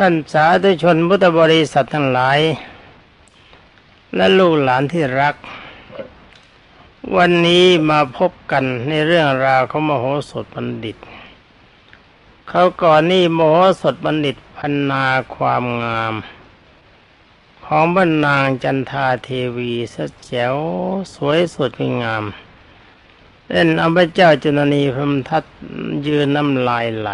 ท่านสาธุชนพุทธบริษัททั้งหลาย และลูกหลานที่รัก วันนี้มาพบกันในเรื่องราวของมโหสถบัณฑิต เขาก่อนนี่มโหสถบัณฑิตพันนาความงาม ของบรรนางจันทาเทวีสแจ๋วสวยสดงามเล่นอพระเจ้าจุนนีพรมทัตยืนน้ำลายไหล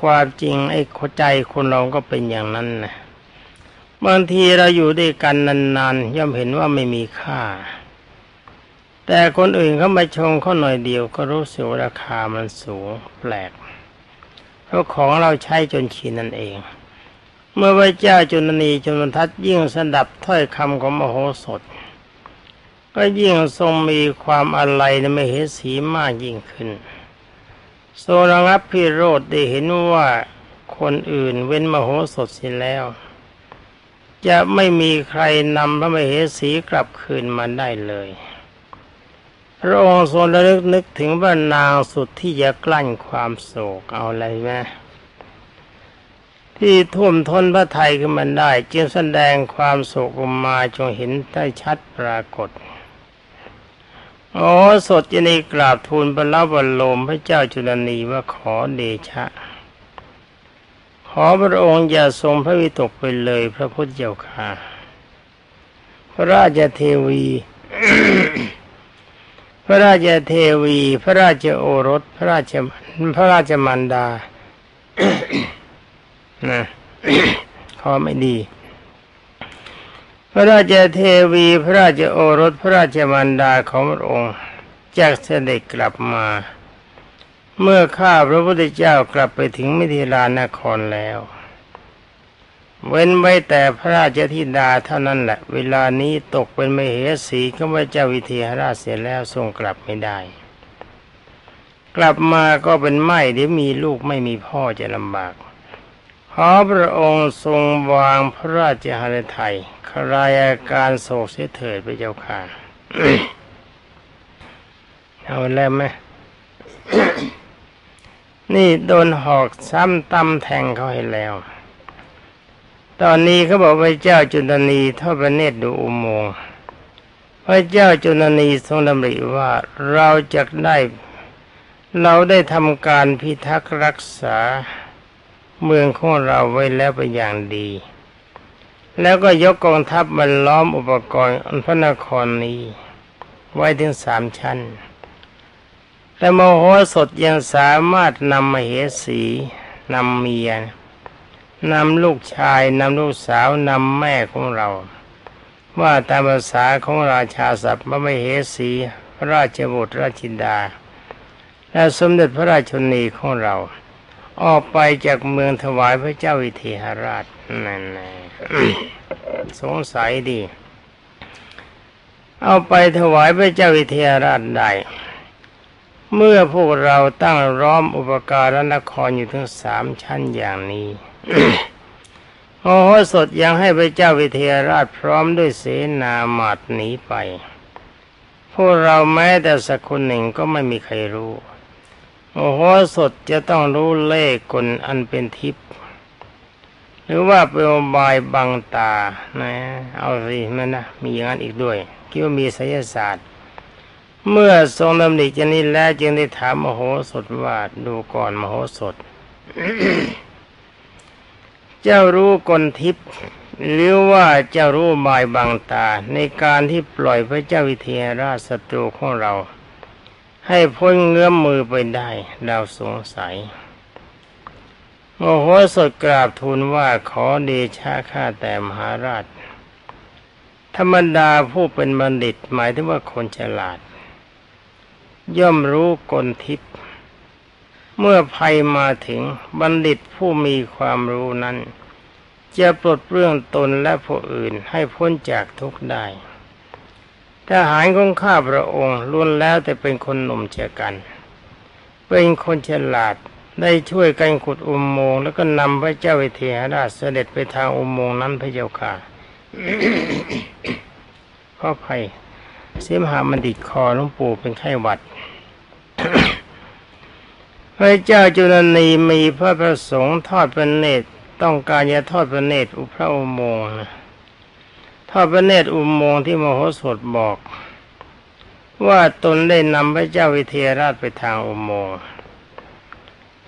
ความจริงไอ้ใจคนเราก็เป็นอย่างนั้นนะบางทีเราอยู่ด้วยกันนานๆย่อมเห็นว่าไม่มีค่า แต่คนอื่นเขามาชงเขาหน่อยเดียวก็รู้สึกราคามันสูงแปลกเพราะของเราใช้จนชินนั่นเอง เมื่อพระเจ้าจุนนีจุนทัตยิ่งสดับถ้อยคำของมโหสถ ก็ยิ่งทรงมีความอะไรในมเหสีมากยิ่งขึ้น ทรงระงับพิโรธได้เห็นว่าคนอื่นเว้นมโหสถเสียแล้ว จะไม่มีใครนำพระมเหสีกลับคืนมาได้เลยพระองค์ทรงระลึกนึกถึงว่านางสุดที่จะกลั้นความโศกเอาอะไรไหมที่ทุ่มทนพระไทยขึ้นมาได้ จึงแสดงความโศกออกมาจงเห็นได้ชัดปรากฏ โอ้สดจะในกราบทูลบรรลบรโลมพระเจ้าจุลนีว่าขอเดชะ ขอพระองค์อย่าทรงพระวิตกไปเลยพระพุทธเจ้าค่ะพระราชเทวี พระราชเทวี พระราชโอรส พระราชพระราชมันดานะขอไม่ดี พระราชเทวีพระราชโอรสพระราชมันดาของพระองค์จากเสด็จกลับมา เมื่อข้าพระพุทธเจ้ากลับไปถึงมิถิลานครแล้ว เว้นไว้แต่พระราชธิดาเท่านั้นแหละ เวลานี้ตกเป็นมเหสีข้าพเจ้าวิเทหราชเสร็จแล้วทรงกลับไม่ได้ กลับมาก็เป็นไม่เดี๋ยวมีลูกไม่มีพ่อจะลำบากขอพระองค์ทรงวางพระราชหฤทัย รายอาการโศกเสียเถิดไปเจ้าค่ะเอาแล้วไหมนี่โดนหอกซ้ำตำแทงเขาให้แล้ว ตอนนี้เขาบอกพระเจ้าจุลนีทอดพระเนตรดูอุโมงค์พระเจ้าจุลนีทรงดำริว่าเราจะได้เราได้ทำการพิทักษ์รักษาเมืองของเราไว้แล้วเป็นอย่างดี แล้วก็ยกกองทัพมาล้อมอุปกรณ์อันพระนครนี้ ไว้ถึงสามชั้น แต่มโหสถยังสามารถนำมเหสีนำเมียนำลูกชายนำลูกสาวนำแม่ของเรา ว่าตามภาษาของราชาศัพท์มเหสีพระราชบุตรราชินดา และสมเด็จพระราชนีของเรา ออกไปจากเมืองถวายพระเจ้าวิเทหราชนั่นแห สงสัยดี เอาไปถวายพระเจ้าวิเทหราชได้ เมื่อพวกเราตั้งร้อมอุปการะนครอยู่ถึงสามชั้นอย่างนี้โอโหสดยังให้พระเจ้าวิเทหราชพร้อมด้วยเสนาหมาดหนีไป พวกเราแม้แต่สักคนหนึ่งก็ไม่มีใครรู้ โอโหสดจะต้องรู้เลขคนอันเป็นทิพย์ หรือว่าเป็นบายบังตานะ เอาสิมันนะมีอย่างนั้นอีกด้วยคิดว่ามีไสยศาสตร์ เมื่อทรงดำริจะนี้แล้วจึงได้ถามมโหสถว่าดูก่อนมโหสถ เจ้ารู้กลทิพย์หรือว่าเจ้ารู้บายบังตา ในการที่ปล่อยพระเจ้าวิเทหราชศัตรูของเรา ให้พ้นเงื้อมมือไปได้เราสงสัย โมโหสดกราบทูลว่าขอเดชะข้าแต่มหาราช ธรรมดาผู้เป็นบัณฑิตหมายถึงว่าคนฉลาด ย่อมรู้กลทิพย์เมื่อภัยมาถึงบัณฑิตผู้มีความรู้นั้น จะปลดเปลื้องตนและผู้อื่นให้พ้นจากทุกข์ได้ทหารของข้าพระองค์ล้วนแล้วแต่เป็นคนหนุ่มเจกัน เป็นคนฉลาด ได้ช่วยกันขุดอุโมงค์แล้วก็นำพระเจ้าวิเทหราชเสด็จไปทางอุโมงค์นั้นพระเจ้าค่ะข้อภัยเสียมหามันติดคอหลวงปู่เป็นไข้หวัด พระเจ้าจุลนีมีพระประสงค์ทอดพระเนตรต้องการจะทอดพระเนตรอุพระอุโมงค์ทอดพระเนตรอุโมงค์ที่มโหสถบอก ว่าตนได้นำพระเจ้าวิเทหราชไปทางอุโมงค์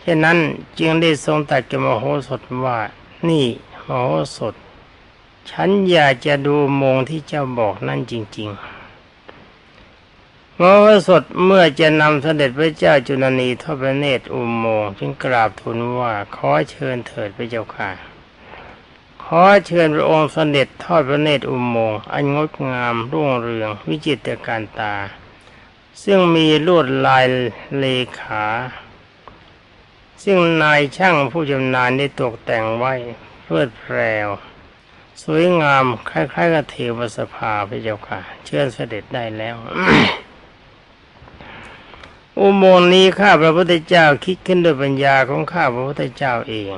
ฉะนั้นจึงได้ทรงตรัสกับมโหสถว่า นี่มโหสถ ฉันอยากจะดูมงที่เจ้าบอกนั่นจริง ๆมโหสถเมื่อจะนำเสด็จพระเจ้าจุลนีทอพระเนตรอุโมงค์จึงกราบทูลว่าขอเชิญเถิดพระเจ้าค่ะ ขอเชิญพระองค์เสด็จทอดพระเนตรอุโมงค์อันงดงามรุ่งเรืองวิจิตรการตา ซึ่งมีลวดลายเลขา ซึ่งนายช่างผู้ชำนาญได้ตกแต่งไว้เพื่อแพรวสวยงามคล้ายๆกับเทวสภาพระเจ้าค่ะ เชิญเสด็จได้แล้ว อุโมงค์นี้ข้าพระพุทธเจ้าคิดขึ้นด้วยปัญญาของข้าพระพุทธเจ้าเอง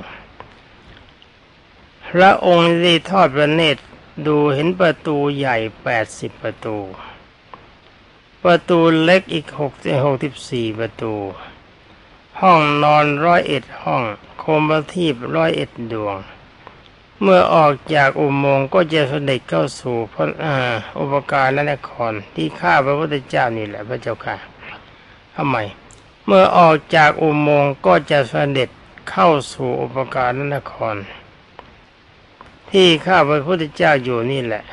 พระองค์ได้ทอดพระเนตรดูเห็นประตูใหญ่แปดสิบประตู ประตูเล็กอีกหกหกสิบสี่ประตู ห้องนอนร้อยเอ็ดห้องโคมประทีปร้อยเอ็ดดวง เมื่อออกจากอุโมงค์ก็จะเสด็จเข้าสู่พระอุปการและนครที่ข้าพระพุทธเจ้านี่แหละพระเจ้าค่ะทำไม เมื่อออกจากอุโมงค์ก็จะเสด็จเข้าสู่อุปการนคร ที่ข้าพระพุทธเจ้าอยู่นี่แหละ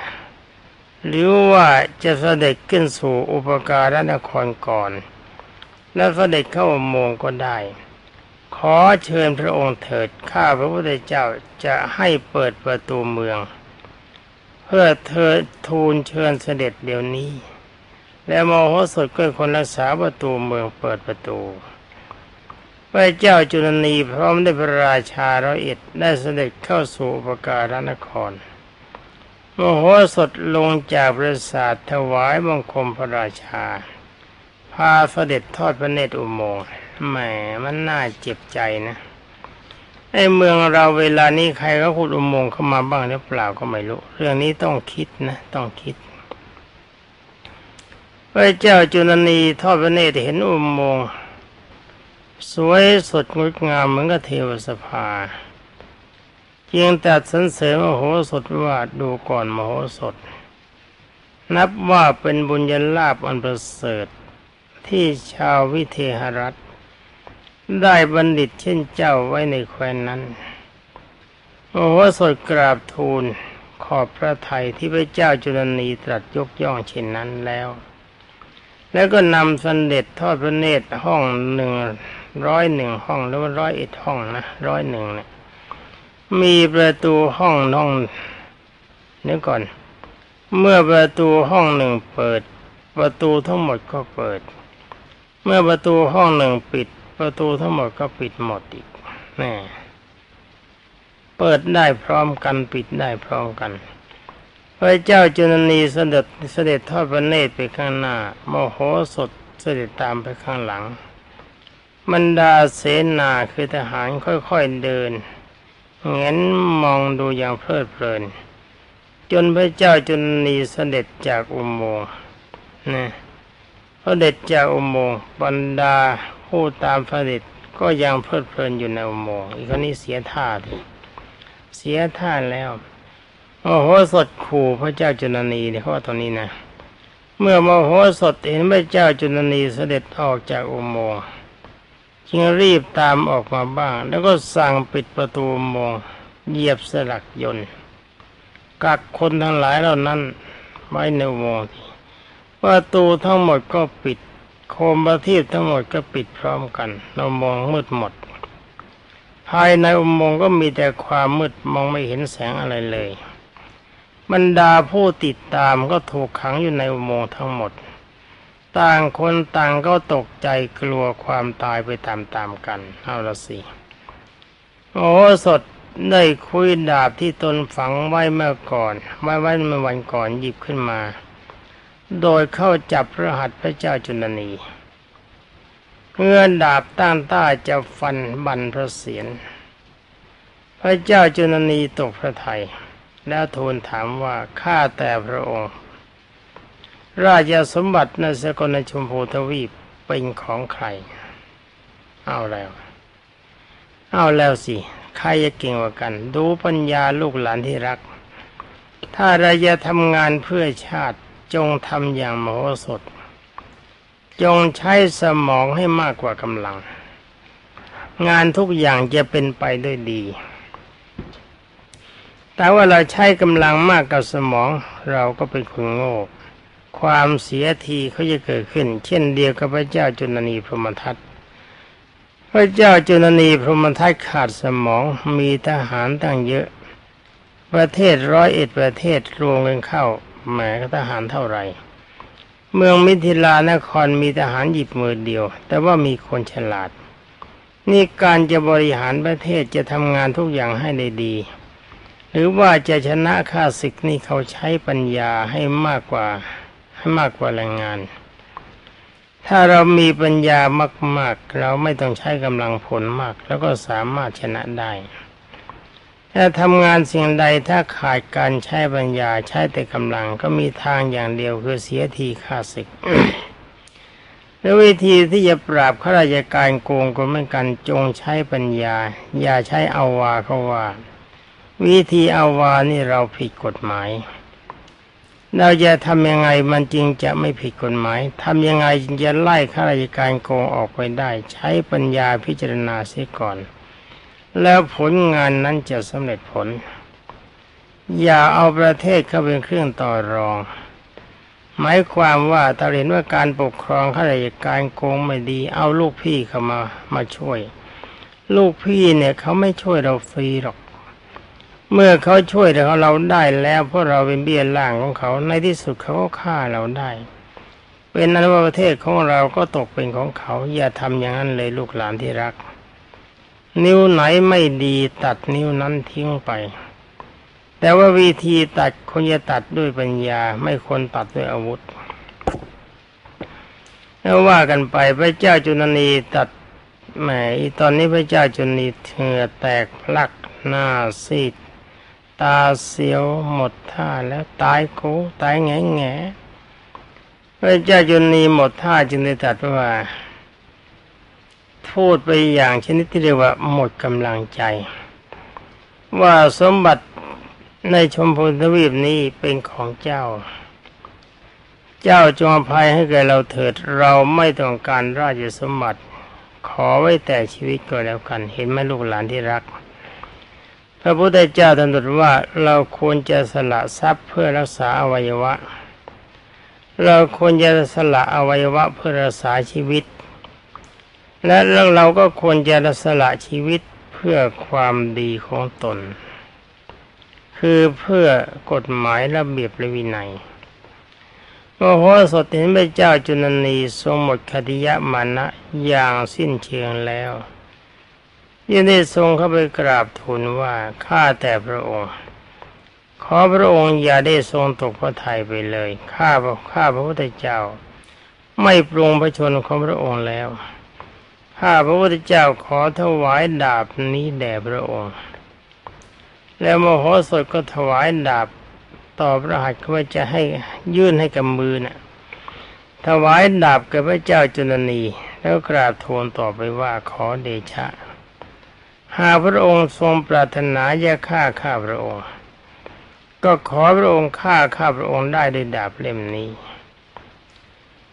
หรือว่าจะเสด็จขึ้นสู่อุปการนครก่อน แล้วเสด็จเข้าอุโมงก็ได้ ขอเชิญพระองค์เถิดข้าพระพุทธเจ้าจะให้เปิดประตูเมือง เพื่อเธอทูลเชิญเสด็จเดี๋ยวนี้ แล้วมโหสถก็คนรักษาประตูเมืองเปิดประตูพระเจ้าจุลนีพร้อมด้วยพระราชาร้อยเอ็ดได้เสด็จเข้าสู่อุปการนครมโหสถลงจากปราสาทถวายบังคมพระราชา พาเสด็จทอดพระเนตรอุโมงค์แหมมันน่าเจ็บใจนะไอ้เมืองเราเวลานี้ใครก็ขุดอุโมงค์เข้ามาบ้างหรือเปล่าก็ไม่รู้ เรื่องนี้ต้องคิดนะ ต้องคิดพระเจ้าจุลนีทอดพระเนตรเห็นอุโมงค์สวยสดงดงามเหมือนกับเทวสภาเพียงแต่สรรเสริญมโหสถว่าดูก่อนมโหสถ นับว่าเป็นบุญญาลาภอันประเสริฐ ที่ชาววิเทหรัฐ ได้บัณฑิตเช่นเจ้าไว้ในแคว้นนั้นโมโสถกราบทูลขอบพระทัยที่พระเจ้าจุลนีตรัสยกย่องเช่นนั้นแล้ว แล้วก็นำสันเด็จทอดพระเนตรห้องหนึ่งร้อยหนึ่งห้องหรือว่าร้อยเอ็ดห้องนะร้อยหนึ่งเนี่ยมีประตูห้องน้องเดี๋ยวก่อน เมื่อประตูห้องหนึ่งเปิด ประตูทั้งหมดก็เปิด เมื่อประตูห้องหนึ่งปิด ประตูทั้งหมดก็ปิดหมดอีกแน่เปิดได้พร้อมกันปิดได้พร้อมกันพระเจ้าจุลนีเสด็จเสด็จทอดพระเนตรไปข้างหน้า โมโหสดเสด็จตามไปข้างหลังบรรดาเสนาคือทหารค่อยๆเดินเงนมองดูอย่างเพลิดเพลิน จนพระเจ้าจุลนีเสด็จจากอุโมงค์นะ เด็จจากอุโมงค์บรรดาผู้ตามเสด็จก็ยังเพลิดเพลินอยู่ในอุโมงค์อีกคนนี้เสียท่าเสียท่าแล้วโอ้โหสดขู่พระเจ้าจุลนีเนี่ยเขาว่าตรงนี้นะ เมื่อมโหสถเห็นพระเจ้าจุลนีเสด็จออกจากอุโมงค์จึงรีบตามออกมาบ้าง แล้วก็สั่งปิดประตูอุโมงค์เหยียบสลักยนต์กักคนทั้งหลายเหล่านั้นไว้ในอุโมงค์ ประตูทั้งหมดก็ปิด โคมประทีปทั้งหมดก็ปิดพร้อมกัน เรามองมืดหมด ภายในอุโมงค์ก็มีแต่ความมืดมองไม่เห็นแสงอะไรเลย บรรดาผู้ติดตามก็ถูกขังอยู่ในอุโมงค์ทั้งหมด ต่างคนต่างก็ตกใจกลัวความตายไปตามๆกันเอาละสิโอ้สดได้คุยดาบที่ตนฝังไว้เมื่อก่อน ไว้ไว้เมื่อวันก่อนหยิบขึ้นมา โดยเข้าจับพระหัตถ์พระเจ้าจุลนีเงื่อดาบต้านต้าจะฟันบันพระเศียรพระเจ้าจุลนีตกพระทัยแล้วทูลถามว่าข้าแต่พระองค์ ราชสมบัติในสกลชมพูทวีปเป็นของใคร เอาแล้ว เอาแล้วสิใครจะเก่งกว่ากัน ดูปัญญาลูกหลานที่รัก ถ้าเราจะทำงานเพื่อชาติ จงทำอย่างมโหสถ จงใช้สมองให้มากกว่ากำลัง งานทุกอย่างจะเป็นไปด้วยดี แต่ว่าเราใช้กำลังมากกับสมองเราก็เป็นคนโง่ ความเสียทีเขาจะเกิดขึ้น เช่นเดียวกับพระเจ้าจุลนีพรหมทัตพระเจ้าจุลนีพรหมทัตขาดสมองมีทหารตั้งเยอะ ประเทศร้อยเอ็ดประเทศรวมกันเข้า แหมทหารเท่าไหร่ เมืองมิถิลานครมีทหารหยิบมือเดียว แต่ว่ามีคนฉลาด นี่การจะบริหารประเทศจะทำงานทุกอย่างให้ได้ดี หรือว่าจะชนะข้าศึกนี่เขาใช้ปัญญาให้มากกว่าให้มากกว่าแรงงาน ถ้าเรามีปัญญามาก ๆ เราไม่ต้องใช้กำลังผลมาก แล้วก็สามารถชนะได้ ถ้าทำงานสิ่งใดถ้าขาดการใช้ปัญญาใช้แต่กำลังก็มีทางอย่างเดียวคือเสียทีค่าศึกแล้ววิธีที่จะปราบข้าราชการโกงก็ไม่กันจงใช้ปัญญา อย่าใช้อาวาเขาว่า วิธีอาวานี่เราผิดกฎหมาย เราจะทำยังไงมันจริงจะไม่ผิดกฎหมายทำยังไงจึงจะไล่ข้าราชการโกงออกไปได้ ใช้ปัญญาพิจารณาเสียก่อน แล้วผลงานนั้นจะสำเร็จผล อย่าเอาประเทศเข้าเป็นเครื่องต่อรอง หมายความว่าถ้าเห็นว่าการปกครองข้าราชการโกงไม่ดี เอาลูกพี่เข้ามามาช่วย ลูกพี่เนี่ยเขาไม่ช่วยเราฟรีหรอกเมื่อเขาช่วยเราเราได้แล้วเพราะเราเป็นเบี้ยล่างของเขาในที่สุดเขาก็ฆ่าเราได้ เป็นนั้นว่าประเทศของเราก็ตกเป็นของเขา อย่าทำอย่างนั้นเลยลูกหลานที่รัก นิ้วไหนไม่ดีตัดนิ้วนั้นทิ้งไป แต่ว่าวิธีตัดควรจะตัดด้วยปัญญา ไม่ควรตัดด้วยอาวุธแล้วว่ากันไปพระเจ้าจุนนีตัดแหมตอนนี้พระเจ้าจุนนีเหงื่อแตกพลักหน้าซีดตาเสียวหมดท่าแล้วตายโกตายแง่แง่พระเจ้าจุนีหมดท่าจึงได้ตัดว่า พูดไปอย่างชนิดที่เรียกว่าหมดกำลังใจ ว่าสมบัติในชมพูทวีปนี้เป็นของเจ้า เจ้าจงอภัยให้แก่เราเถิดเราไม่ต้องการราชสมบัติ ขอไว้แต่ชีวิตก็แล้วกัน เห็นไหมลูกหลานที่รัก พระพุทธเจ้าตรัสว่าเราควรจะสละทรัพย์เพื่อรักษาอวัยวะ เราควรจะสละอวัยวะเพื่อรักษาชีวิต และเราก็ควรจะสละชีวิตเพื่อความดีของตน คือเพื่อกฎหมายระเบียบและวินัยโมโหสดเห็นพระเจ้าจุนนีทรงหมดคติยะมานะอย่างสิ้นเชิงแล้วยังได้ทรงเข้าไปกราบทูลว่าข้าแต่พระองค์ ขอพระองค์อย่าได้ทรงตกพระทัยไปเลยข้าพระข้าพระพุทธเจ้า ไม่ปรุงพระชนของพระองค์แล้ว ข้าพระพุทธเจ้าขอถวายดาบนี้แด่พระองค์ แล้วมโหสถก็ถวายดาบต่อพระหัตถ์ว่าจะให้ยื่นให้กับมือนะ่ะ ถวายดาบกับพระเจ้าจุลนี แล้วกราบทูลต่อไปว่าขอเดชะ หากพระองค์ทรงปรารถนาจะฆ่าข้าพระองค์ ก็ขอพระองค์ฆ่าข้าพระองค์ได้ด้วยดาบเล่มนี้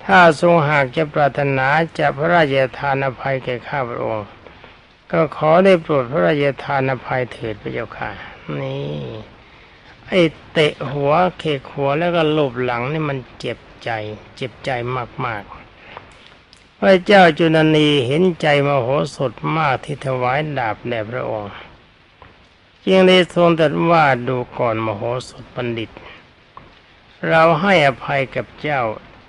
ถ้าทรงหากจะปรารถนาจะพระราชทานอภัยแก่ข้าพระองค์ ก็ขอได้โปรดพระราชทานอภัยเถิดพระเจ้าค่ะ นี่ ไอ้เตะหัวเคกหัวแล้วก็ลบหลังนี่มันเจ็บใจ เจ็บใจมากๆ พระเจ้าจุนนีเห็นใจมโหสถมากที่ถวายดาบแด่พระองค์จึงได้ทรงตรัสว่าดูก่อนมโหสถบัณฑิต เราให้อภัยกับเจ้า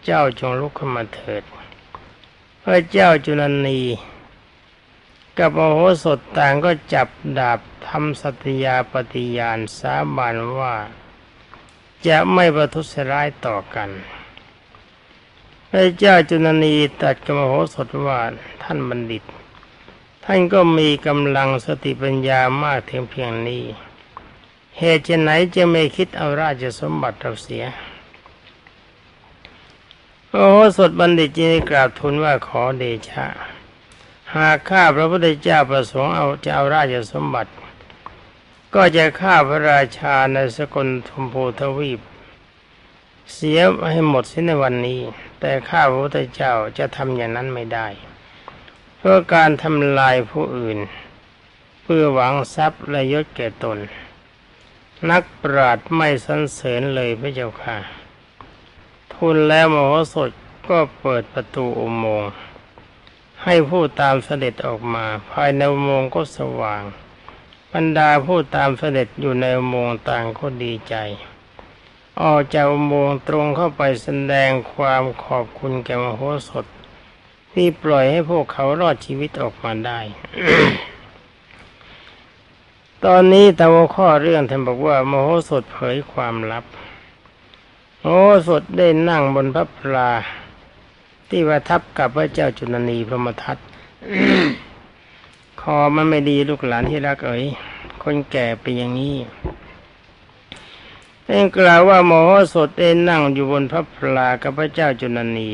เจ้าจงลุกขึ้นมาเถิด พระเจ้าจุลนีกับโอโหสถต่างก็จับดาบทำสัตยาปฏิญาณสาบานว่า จะไม่ประทุษร้ายต่อกัน พระเจ้าจุลนีตัดกับโอโหสถว่าท่านบัณฑิต ท่านก็มีกำลังสติปัญญามากถึงเพียงนี้ เหตุไหนจะไม่คิดเอาราชสมบัติเราเสีย โอ้สดบัณฑิตจีนกราบทูลว่าขอเดชะ หากข้าพระพุทธเจ้าประสงค์เอาจะเอาราชสมบัติ ก็จะฆ่าพระราชาในสกลทมพูทวีป เสียให้หมดสิ้นในวันนี้ แต่ข้าพระพุทธเจ้าจะทำอย่างนั้นไม่ได้ เพื่อการทำลายผู้อื่น เพื่อหวังทรัพย์และยศแก่ตน นักปราดไม่สรรเสริญเลยพระเจ้าค่ะ ทุนแล้วมโหสถก็เปิดประตูอุโมงค์ให้ผู้ตามเสด็จออกมา ภายในอุโมงค์ก็สว่าง บรรดาผู้ตามเสด็จอยู่ในอุโมงค์ต่างก็ดีใจ ออกจากอุโมงค์ตรงเข้าไปแสดงความขอบคุณแก่มโหสถ ที่ปล่อยให้พวกเขารอดชีวิตออกมาได้ ตอนนี้ตาวข้อเรื่องท่านบอกว่ามโหสถเผยความลับ โหสถได้นั่งบนพระพลา ที่ประทับกับพระเจ้าจุลนีพรหมทัตคอมันไม่ดีลูกหลานที่รักเอ๋ยคนแก่เป็นอย่างนี้เองกล่าวว่าโมโหสดเอ็นนั่งอยู่บนพระพลากับพระเจ้าจุลนี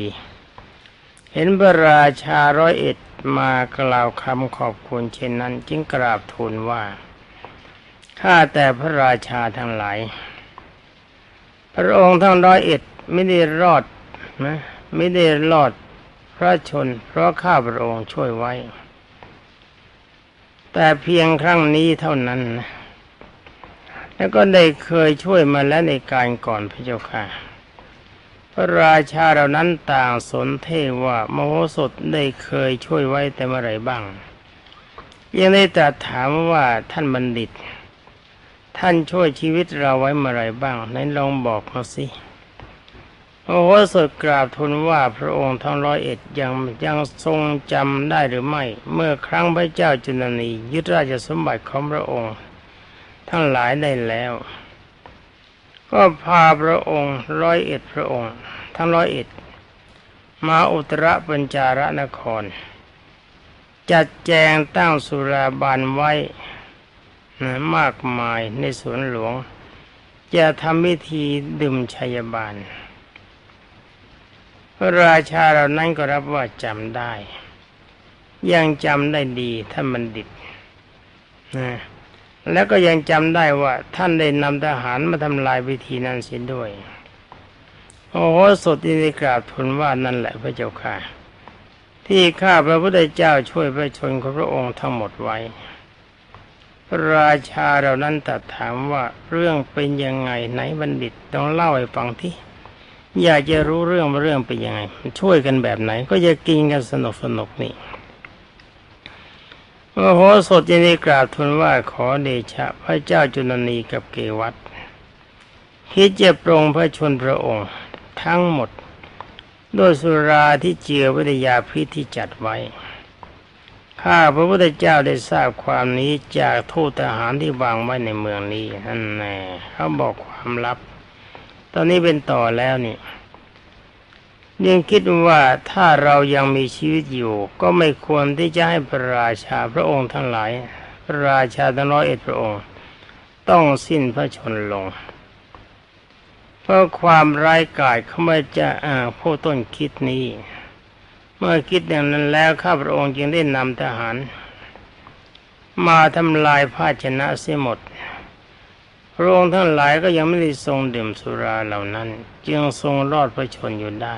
เห็นพระราชาร้อยเอ็ดมากล่าวคำขอบคุณเช่นนั้น จึงกราบทูลว่า ข้าแต่พระราชาทั้งหลาย พระองค์ทั้งร้อยเอ็ดไม่ได้รอดนะไม่ได้รอดพระชน เพราะข้าพระองค์ช่วยไว้ แต่เพียงครั้งนี้เท่านั้นนะแล้วก็ได้เคยช่วยมาแล้วในการก่อนพระเจ้าค่ะพระราชาเหล่านั้นต่างสนเทว่ามโหสถได้เคยช่วยไว้แต่เมื่อไรบ้าง ยังได้ตรัสถามว่าท่านบัณฑิต ท่านช่วยชีวิตเราไว้เมื่อไรบ้างไหนลองบอกมาสิโอ้โหสดกราบทูลว่าพระองค์ทั้งร้อยเอ็ดยังยังทรงจำได้หรือไม่ เมื่อครั้งพระเจ้าจุลนียึดราชสมบัติของพระองค์ ทั้งหลายได้แล้ว ก็พาพระองค์ร้อยเอ็ดพระองค์ ทั้งร้อยเอ็ดมาอุตรปัญจารนคร จัดแจงตั้งสุราบานไว้ นะมากมายในสวนหลวง จะทำพิธีดื่มชัยบาลพระราชาเหล่านั้นก็รับว่าจำได้ ยังจำได้ดีท่านบัณฑิตนะแล้วก็ยังจำได้ว่าท่านได้นำทหารมาทำลายวิธีนั้นเสียด้วย โอ้โหสดที่ได้กราบทูลว่านั่นแหละพระเจ้าค่ะ ที่ข้าพระพุทธเจ้าช่วยพระชนของพระองค์ทั้งหมดไว้ ราชาเหล่านั้นตัดถามว่าเรื่องเป็นยังไงไหนบัณฑิตต้องเล่าให้ฟังที่อยากจะรู้เรื่องเรื่องเป็นยังไง ช่วยกันแบบไหน ก็จะกินกันสนุกสนุกนี่มโหสถยินดีกราบทูลว่าขอเดชะ พระเจ้าจุลนีกับเกวัตคิดจะปรงพระชนพระองค์ ทั้งหมด ด้วยสุราที่เจือวิทยาพิษที่จัดไว้ ข้าพระพุทธเจ้าได้ทราบความนี้จากทูตทหารที่วางไว้ในเมืองนี้นั่นแน่เขาบอกความลับ ตอนนี้เป็นต่อแล้วนี่ยังคิดว่าถ้าเรายังมีชีวิตอยู่ ก็ไม่ควรที่จะให้พระราชาพระองค์ทั้งหลาย พระราชาทั้งร้อยเอ็ดพระองค์ ต้องสิ้นพระชนลง เพราะความร้ายกาจเขาไม่จะอ่าผู้ต้นคิดนี้ เมื่อคิดอย่างนั้นแล้วข้าพระองค์จึงได้นำทหาร มาทำลายภาชนะเสียหมด พระองค์ทั้งหลายก็ยังไม่ได้ทรงดื่มสุราเหล่านั้น จึงทรงรอดพระชนอยู่ได้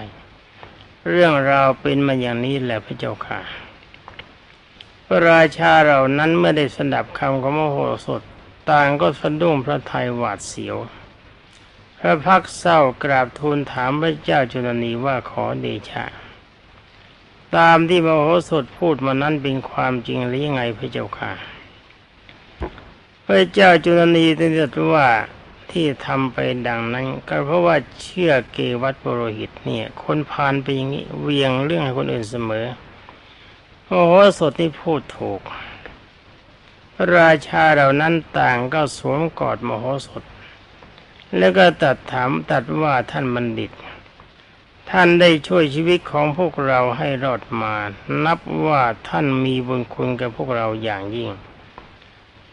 เรื่องราวเป็นมาอย่างนี้แหละพระเจ้าค่ะ พระราชาเหล่านั้นเมื่อได้สดับคำของมโหสถต่างก็สะดุ้งพระทัยหวาดเสียว พระพักเศร้ากราบทูลถามพระเจ้าจุลนีว่าขอเดชะ ตามที่มโหสถพูดมานั้นเป็นความจริงหรือยังไงพระเจ้าค่ะ พระเจ้าจุลนีตรัสว่าที่ทำไปดังนั้น ก็เพราะว่าเชื่อเกวัตปรหิตเนี่ย คนพานไปอย่างนี้เวียงเรื่องให้คนอื่นเสมอโอ้โหสดที่พูดถูกระราชาเหล่านั้นต่างก็สวมกอดมโหสถ แล้วก็ตัดถามตัดว่าท่านบัณฑิต ท่านได้ช่วยชีวิตของพวกเราให้รอดมา นับว่าท่านมีบุญคุณกับพวกเราอย่างยิ่ง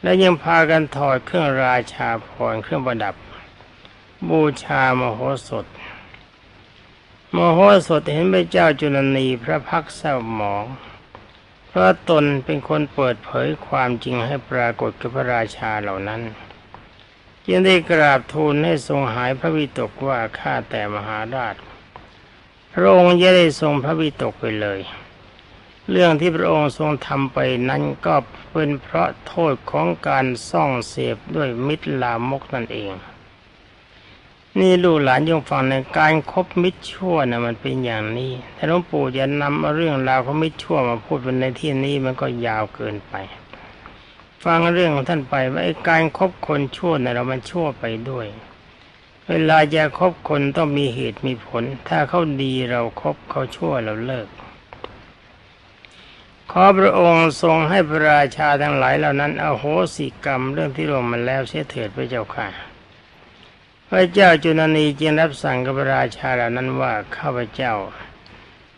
และยังพากันถอดเครื่องราชาพรเครื่องประดับ บูชามโหสถ มโหสถเห็นพระเจ้าจุลนีพระพักเศร้าหมอง เพราะตนเป็นคนเปิดเผยความจริงให้ปรากฏกับพระราชาเหล่านั้นจึงได้กราบทูลให้ทรงหายพระวิตกว่าข้าแต่มหาราช พระองค์จะได้ทรงพระวิตกไปเลย เรื่องที่พระองค์ทรงทำไปนั้นก็เป็นเพราะโทษของการซ่องเสพด้วยมิตรลามกนั่นเอง นี่ลูกหลานยงฟังในการครบมิตรชั่วนะมันเป็นอย่างนี้ถ้าหลวงปู่จะนำเรื่องราวของมิตรชั่วมาพูดเป็นในที่นี้มันก็ยาวเกินไปฟังเรื่องของท่านไปว่าการครบคนชั่วน่ะเรามันชั่วไปด้วย เวลาจะคบคนต้องมีเหตุมีผล ถ้าเขาดีเราครบเขาชั่วเราเลิก ขอพระองค์ทรงให้พระราชาทั้งหลายเหล่านั้นอโหสิกรรมเรื่องที่รวมาแล้วเสียเถิดพระเจ้าค่ะพระเจ้าจุนนีจึงรับสั่งกับพระราชาเหล่านั้นว่าข้าพเจ้า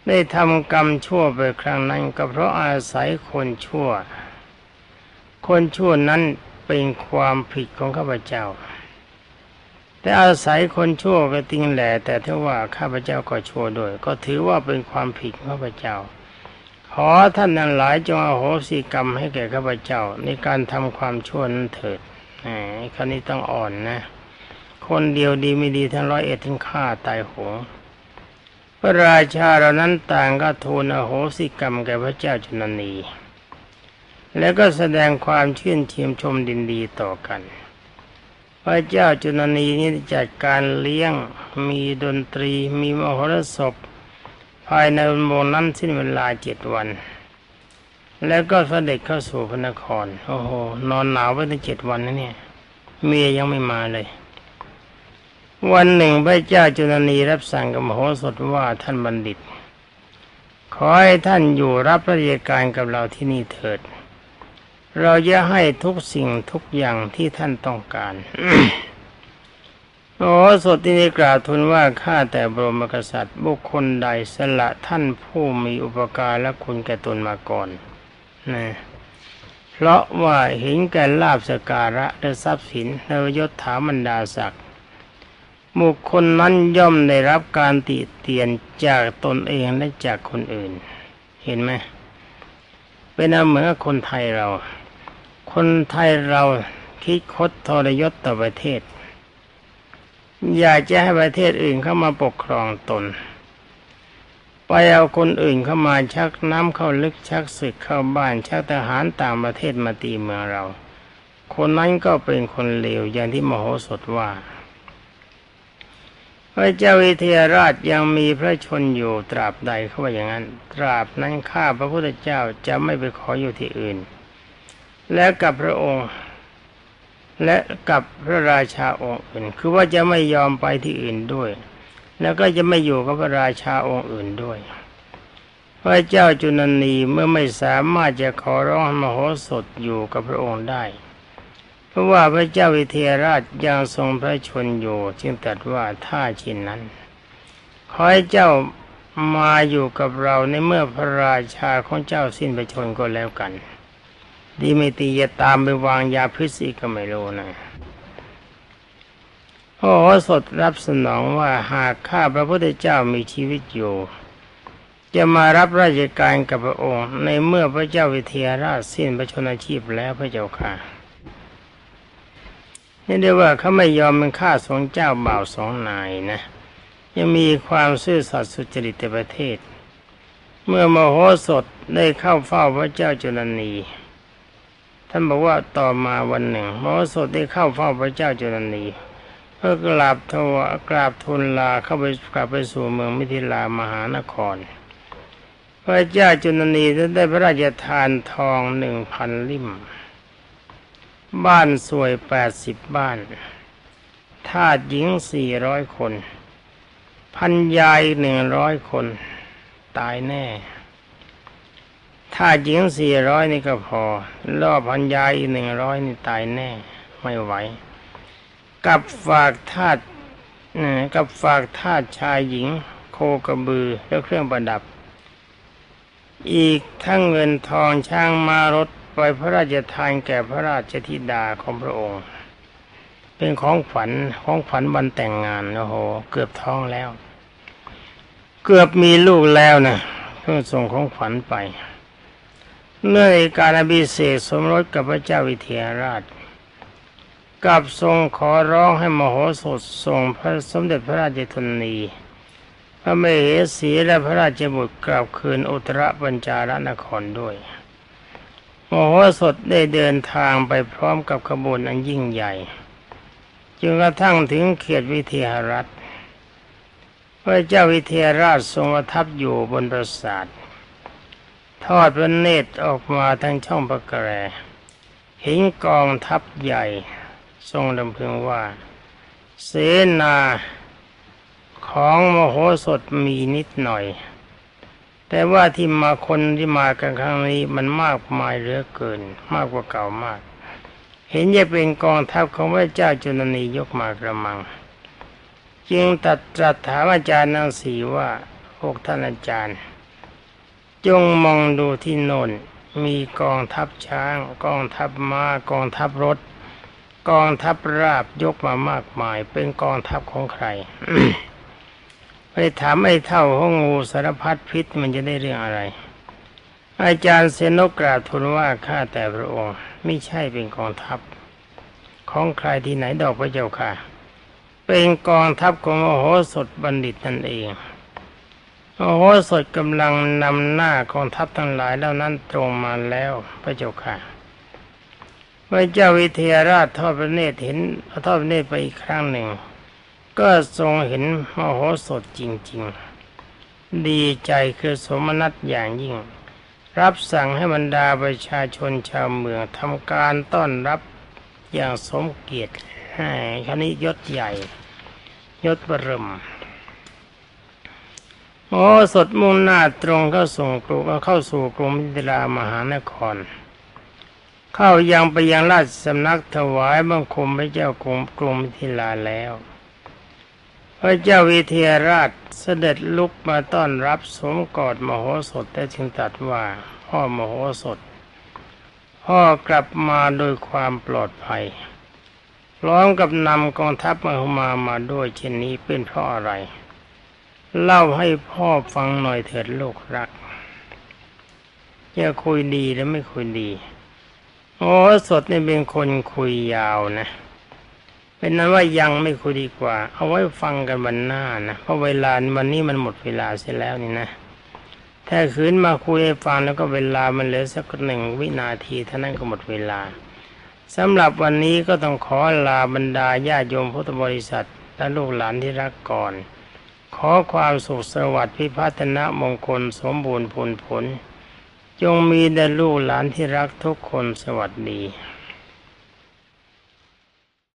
ได้ทำกรรมชั่วไปครั้งนั้นก็เพราะอาศัยคนชั่ว คนชั่วนั้นเป็นความผิดของข้าพเจ้า แต่อาศัยคนชั่วก็ติงแหละแต่ถ้าว่าข้าพเจ้าก็ชั่วด้วย ก็ถือว่าเป็นความผิดของข้าพเจ้า ขอท่านนั้นหลายจงอโหสิกรรมให้แก่ข้าพเจ้า ในการทำความชั่วนั้นเถิดแหมคราวนี้ต้องอ่อนนะ คนเดียวดีไม่ดีทั้งร้อยเอ็ดทั้งฆ่าตายโหงพระราชาเหล่านั้นต่างก็ทูลอโหสิกรรมแก่พระเจ้าจุนนีแล้วก็แสดงความชื่นชมชมดินดีต่อกัน พระเจ้าจุนนีนี้จัดการเลี้ยงมีดนตรีมีมโหรสพ ภายในวงนั้นสิ้นเวลาเจ็ดวัน แล้วก็เสด็จเข้าสู่พระนคร โอ้โห นอนหนาวไปตั้งเจ็ดวันนะเนี่ยเมียยังไม่มาเลย วันหนึ่งพระเจ้าจุลนีรับสั่งกับมโหสถว่าท่านบัณฑิต ขอให้ท่านอยู่รับราชการกับเราที่นี่เถิด เราจะให้ทุกสิ่งทุกอย่างที่ท่านต้องการโอ้สดที่นี้กล่าวทูลว่าข้าแต่บรมกษัตริย์ บุคคลใดสละท่านผู้มีอุปการและคุณแก่ตนมาก่อนนะเพราะว่าเห็นแก่ลาบสการะและทรัพย์สินและยศถาบรรดาศักดิ์บุคคลนั้นย่อมได้รับการติเตียนจากตนเองและจากคนอื่น เห็นไหมเป็นเหมือนคนไทยเรา คนไทยเราคิดคดทรยศต่อประเทศ อยากจะให้ประเทศอื่นเข้ามาปกครองตน ไปเอาคนอื่นเข้ามาชักน้ำเข้าลึกชักศึกเข้าบ้านชักทหารต่างประเทศมาตีเมืองเรา คนนั้นก็เป็นคนเลวอย่างที่มโหสถว่าพระเจ้าวิเทหราชยังมีพระชนอยู่ตราบใดเขาว่าอย่างนั้น ตราบนั้นข้าพระพุทธเจ้าจะไม่ไปขออยู่ที่อื่น และกับพระองค์ และกับพระราชาองค์อื่น คือว่าจะไม่ยอมไปที่อื่นด้วย แล้วก็จะไม่อยู่กับพระราชาองค์อื่นด้วย พระเจ้าจุนันีเมื่อไม่สามารถจะขอร้องมโหสถอยู่กับพระองค์ได้ เพราะว่าพระเจ้าวิเทหราชยังทรงพระชนอยู่ จึงตรัสว่าถ้าเช่นนั้น ขอให้เจ้ามาอยู่กับเราในเมื่อพระราชาของเจ้าสิ้นพระชนก็แล้วกัน ดีไม่ตีจะตามไปวางยาพิษอีกก็ไม่รู้นะโอ้สดรับสนองว่าหากข้าพระพุทธเจ้ามีชีวิตอยู่ จะมารับราชการกับพระองค์ ในเมื่อพระเจ้าวิเทหราชสิ้นพระชนอาชีพแล้วพระเจ้าค่ะนี่เรียกว่าเขาไม่ยอมเป็นข้าสองเจ้าบ่าวสองนายนะ ยังมีความซื่อสัตย์สุจริตในประเทศ เมื่อมโหสถได้เข้าเฝ้าพระเจ้าจุลนี ท่านบอกว่าต่อมาวันหนึ่งมโหสถได้เข้าเฝ้าพระเจ้าจุลนีเพื่อกราบทวกราบทูลลาเข้าไปกลับไปสู่เมืองมิถิลามหานคร พระเจ้าจุลนีได้พระราชทานทองหนึ่งพันลิ่มบ้านสวยแปดสิบบ้านทาสหญิงสี่ร้อยคน พันยายหนึ่งร้อยคน ตายแน่ ทาหญิงสี่ร้อยนี่ก็พอรอบพันยายอีกหนึ่งร้อยนี่ตายแน่ ไม่ไหว กับฝากทาสกับฝากทาสชายหญิง โคกระบือและเครื่องประดับ อีกทั้งเงินทองช่างมารถไปพระราชทานแก่พระราชธิดาของพระองค์ เป็นของขวัญของขวัญวันแต่งงานโอ้โหเกือบท้องแล้ว เกือบมีลูกแล้วนะเพื่อส่งของขวัญไป เนื่องการอภิเษกสมรสกับพระเจ้าวิเทหราชกับทรงขอร้องให้มโหสถทรงพระสมเด็จพระราชชนนีพระมเหสีและพระราชบุตรกลับคืนอุตรปัญจารนครด้วย มโหสถได้เดินทางไปพร้อมกับขบวนอันยิ่งใหญ่จนกระทั่งถึงเขตวิเทหรัฐ พระเจ้าวิเทหราชทรงประทับอยู่บนปราสาท ทอดพระเนตรออกมาทางช่องประแกรเห็นกองทัพใหญ่ ทรงดำพึงว่า เสนาของมโหสถมีนิดหน่อย แต่ว่าที่มาคนที่มากันครั้งนี้มันมากมายเหลือเกิน มากกว่าเก่ามาก เห็นจะเป็นกองทัพของพระเจ้าจุลนียกมากระมัง จึงตัดตรัสถามอาจารย์นางสีว่าพวกท่านอาจารย์ จงมองดูที่โนนมีกองทัพช้าง กองทัพมา้ากองทัพรถ กองทัพราบยกมามากมาย เป็นกองทัพของใครไปถามไอ้เท่าห้องงูสารพัดพิษมันจะได้เรื่องอะไร อาจารย์เซนกกราบทูลว่าข้าแต่พระองค์ไม่ใช่เป็นกองทัพ ของใครที่ไหนดอกพระเจ้าค่ะ เป็นกองทัพของมโหสถบัณฑิตนั่นเอง โหสถกำลังนำหน้ากองทัพทั้งหลายเหล่านั้นตรงมาแล้วพระเจ้าค่ะพระเจ้าวิเทหราชทอดพระเนตรเห็นทอดพระเนตรไปอีกครั้งหนึ่ง ก็ทรงเห็นมโหสถจริง ๆ ดีใจคือสมนัตอย่างยิ่ง รับสั่งให้บรรดาประชาชนชาวเมืองทำการต้อนรับอย่างสมเกียรติให้คณิยศใหญ่ ยศบรม โอสดมุ่งหน้าตรงเข้าสู่กรุงเข้าสู่กรุงมิถิลามหานคร เข้ายังไปยังราชสำนักถวายบังคมพระเจ้ากรุงกรุงมิถิลาแล้ว พระเจ้าวิเทหราชเสด็จลุกมาต้อนรับสมกอดมโหสถแต่จึงตรัสว่าพ่อมโหสถ พ่อกลับมาโดยความปลอดภัยพร้อมกับนำกองทัพมามามาด้วยเช่นนี้เป็นเพราะอะไร เล่าให้พ่อฟังหน่อยเถิดลูกรักอย่าคุยดีแล้วไม่คุยดีโอ้สดนี่เป็นคนคุยยาวนะเป็นนั้นว่ายังไม่คุยดีกว่า เอาไว้ฟังกันวันหน้านะเพราะเวลาวันนี้มันหมดเวลาเสียแล้วนี่นะถ้าคืนมาคุยให้ฟังแล้วก็เวลามันเหลือสักหนึ่งวินาทีเท่านั้นก็หมดเวลาสำหรับวันนี้ก็ต้องขอลาบรรดาญาโยมพุทธบริษัทและลูกหลานที่รักก่อน ขอความสุขสวัสดิ์พิพัฒนมงคลสมบูรณ์ผลผล จงมีแด่ลูกหลานที่รักทุกคนสวัสดี